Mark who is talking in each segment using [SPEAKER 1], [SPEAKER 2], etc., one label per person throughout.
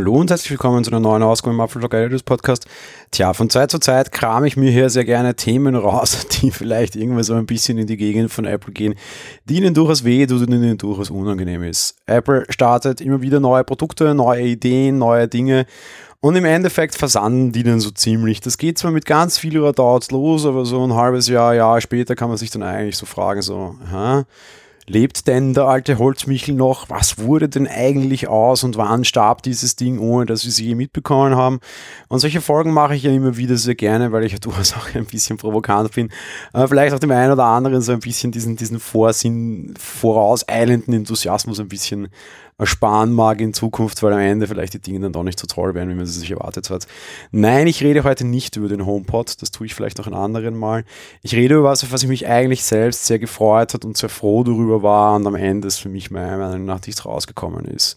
[SPEAKER 1] Hallo und herzlich willkommen zu einer neuen Ausgabe im Apfeltalk Editors Podcast. Tja, von Zeit zu Zeit kram ich mir hier sehr gerne Themen raus, die vielleicht irgendwann so ein bisschen in die Gegend von Apple gehen, die ihnen durchaus weh tut und ihnen durchaus unangenehm ist. Apple startet immer wieder neue Produkte, neue Ideen, neue Dinge und im Endeffekt versanden die dann so ziemlich. Das geht zwar mit ganz viel Dauert los, aber so ein halbes Jahr, Jahr später kann man sich dann eigentlich so fragen, so, aha, Lebt denn der alte Holzmichel noch? Was wurde denn eigentlich aus und wann starb dieses Ding, ohne dass wir sie je mitbekommen haben? Und solche Folgen mache ich ja immer wieder sehr gerne, weil ich ja durchaus auch ein bisschen provokant bin. Aber vielleicht auch dem einen oder anderen so ein bisschen diesen, diesen Vorsinn, vorauseilenden Enthusiasmus ein bisschen ersparen mag in Zukunft, weil am Ende vielleicht die Dinge dann doch nicht so toll werden, wie man sie sich erwartet hat. Nein, ich rede heute nicht über den HomePod, das tue ich vielleicht noch einen anderen Mal. Ich rede über was, auf was ich mich eigentlich selbst sehr gefreut hat und sehr froh darüber war und am Ende es für mich meiner Meinung nach nichts rausgekommen ist.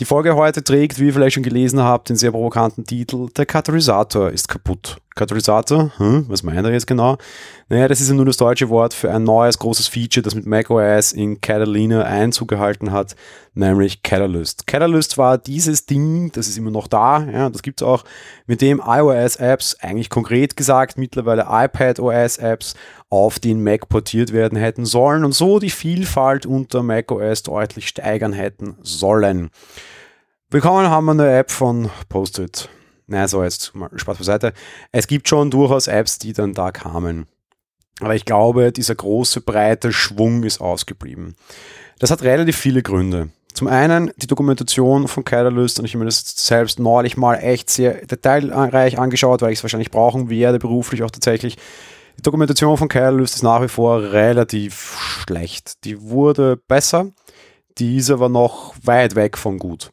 [SPEAKER 1] Die Folge heute trägt, wie ihr vielleicht schon gelesen habt, den sehr provokanten Titel Der Katalysator ist kaputt. Katalysator, hm, was meint er jetzt genau? Naja, das ist ja nur das deutsche Wort für ein neues großes Feature, das mit macOS in Catalina Einzug gehalten hat, nämlich Catalyst. Catalyst war dieses Ding, das ist immer noch da, ja, das gibt's auch, mit dem iOS-Apps, eigentlich konkret gesagt mittlerweile iPadOS-Apps auf den Mac portiert werden hätten sollen und so die Vielfalt unter macOS deutlich steigern hätten sollen. Bekommen haben wir eine App von Post-it. Na, so jetzt mal Spaß beiseite. Es gibt schon durchaus Apps, die dann da kamen. Aber ich glaube, dieser große, breite Schwung ist ausgeblieben. Das hat relativ viele Gründe. Zum einen die Dokumentation von Catalyst und ich habe mir das selbst neulich mal echt sehr detailreich angeschaut, weil ich es wahrscheinlich brauchen werde, beruflich auch tatsächlich. Die Dokumentation von Catalyst ist nach wie vor relativ schlecht. Die wurde besser, diese war noch weit weg von gut.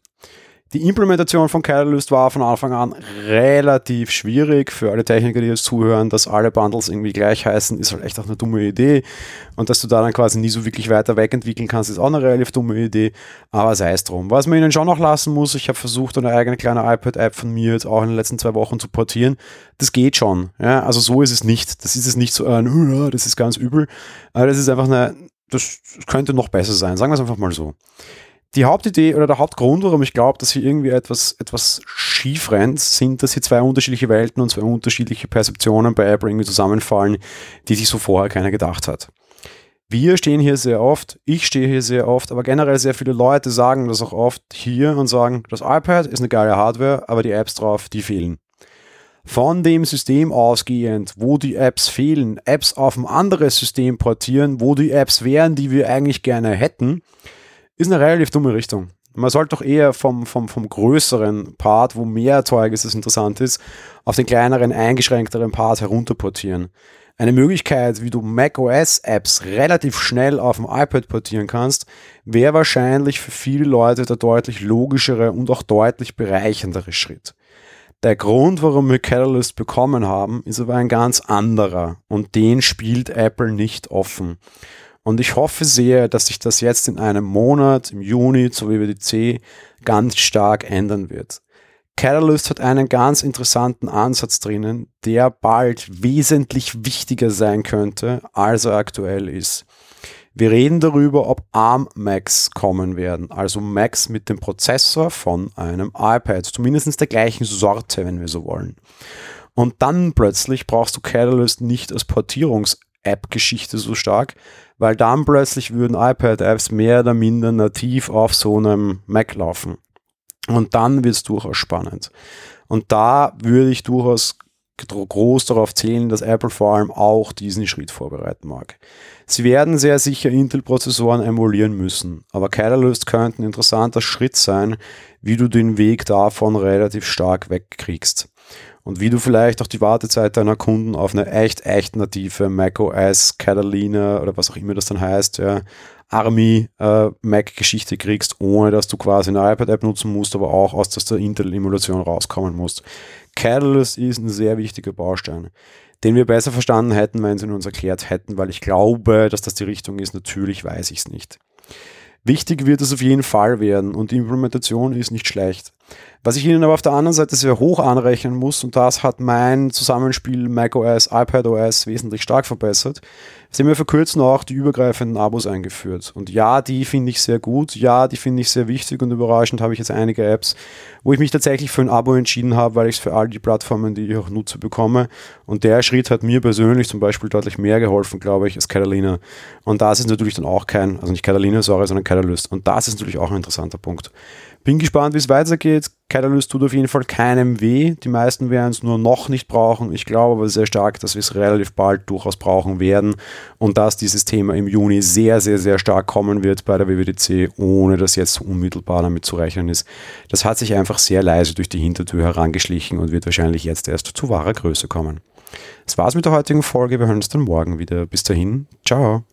[SPEAKER 1] Die Implementation von Catalyst war von Anfang an relativ schwierig für alle Techniker, die jetzt zuhören, dass alle Bundles irgendwie gleich heißen, ist halt echt auch eine dumme Idee. Und dass du da dann quasi nie so wirklich weiter wegentwickeln kannst, ist auch eine relativ dumme Idee. Aber sei es drum. Was man ihnen schon noch lassen muss, ich habe versucht, eine eigene kleine iPad-App von mir jetzt auch in den letzten zwei Wochen zu portieren. Das geht schon. Ja? Also so ist es nicht. Das ist es nicht so ein, das ist ganz übel. Aber das ist einfach eine, das könnte noch besser sein. Sagen wir es einfach mal so die Hauptidee oder der Hauptgrund, warum ich glaube, dass hier irgendwie etwas, etwas schief rennt, sind, dass hier zwei unterschiedliche Welten und zwei unterschiedliche Perzeptionen bei Apple zusammenfallen, die sich so vorher keiner gedacht hat. Wir stehen hier sehr oft, ich stehe hier sehr oft, aber generell sehr viele Leute sagen das auch oft hier und sagen, das iPad ist eine geile Hardware, aber die Apps drauf, die fehlen. Von dem System ausgehend, wo die Apps fehlen, Apps auf ein anderes System portieren, wo die Apps wären, die wir eigentlich gerne hätten, ist eine relativ dumme Richtung. Man sollte doch eher vom, vom, vom größeren Part, wo mehr Zeug ist, das interessant ist, auf den kleineren, eingeschränkteren Part herunterportieren. Eine Möglichkeit, wie du macOS-Apps relativ schnell auf dem iPad portieren kannst, wäre wahrscheinlich für viele Leute der deutlich logischere und auch deutlich bereichendere Schritt. Der Grund, warum wir Catalyst bekommen haben, ist aber ein ganz anderer und den spielt Apple nicht offen. Und ich hoffe sehr, dass sich das jetzt in einem Monat, im Juni zur WWDC, ganz stark ändern wird. Catalyst hat einen ganz interessanten Ansatz drinnen, der bald wesentlich wichtiger sein könnte, als er aktuell ist. Wir reden darüber, ob ARM Macs kommen werden, also Macs mit dem Prozessor von einem iPad, zumindest der gleichen Sorte, wenn wir so wollen. Und dann plötzlich brauchst du Catalyst nicht als Portierungs-App-Geschichte so stark, weil dann plötzlich würden iPad-Apps mehr oder minder nativ auf so einem Mac laufen. Und dann wird es durchaus spannend. Und da würde ich durchaus groß darauf zählen, dass Apple vor allem auch diesen Schritt vorbereiten mag. Sie werden sehr sicher Intel-Prozessoren emulieren müssen, aber Catalyst könnte ein interessanter Schritt sein, wie du den Weg davon relativ stark wegkriegst und wie du vielleicht auch die Wartezeit deiner Kunden auf eine echt, echt native macOS, Catalina oder was auch immer das dann heißt, ja, Army äh, kriegst, ohne dass du quasi eine iPad-App nutzen musst, aber auch aus der Intel-Emulation rauskommen musst. Catalyst ist ein sehr wichtiger Baustein, den wir besser verstanden hätten, wenn sie uns erklärt hätten, weil ich glaube, dass das die Richtung ist. Natürlich weiß ich es nicht. Wichtig wird es auf jeden Fall werden und die Implementation ist nicht schlecht. Was ich Ihnen aber auf der anderen Seite sehr hoch anrechnen muss, und das hat mein Zusammenspiel macOS, iPadOS wesentlich stark verbessert, Sie haben vor kurzem auch die übergreifenden Abos eingeführt. Und ja, die finde ich sehr gut. Ja, die finde ich sehr wichtig und überraschend habe ich jetzt einige Apps, wo ich mich tatsächlich für ein Abo entschieden habe, weil ich es für all die Plattformen, die ich auch nutze, bekomme. Und der Schritt hat mir persönlich zum Beispiel deutlich mehr geholfen, glaube ich, als Catalina. Und das ist natürlich dann auch kein, also nicht Catalina, sorry, sondern Catalyst. Und das ist natürlich auch ein interessanter Punkt. Bin gespannt, wie es weitergeht. Catalyst tut auf jeden Fall keinem weh. Die meisten werden es nur noch nicht brauchen. Ich glaube aber sehr stark, dass wir es relativ bald durchaus brauchen werden und dass dieses Thema im Juni sehr, sehr, sehr stark kommen wird bei der WWDC, ohne dass jetzt unmittelbar damit zu rechnen ist. Das hat sich einfach sehr leise durch die Hintertür herangeschlichen und wird wahrscheinlich jetzt erst zu wahrer Größe kommen. Das war's mit der heutigen Folge. Wir hören uns dann morgen wieder. Bis dahin, ciao.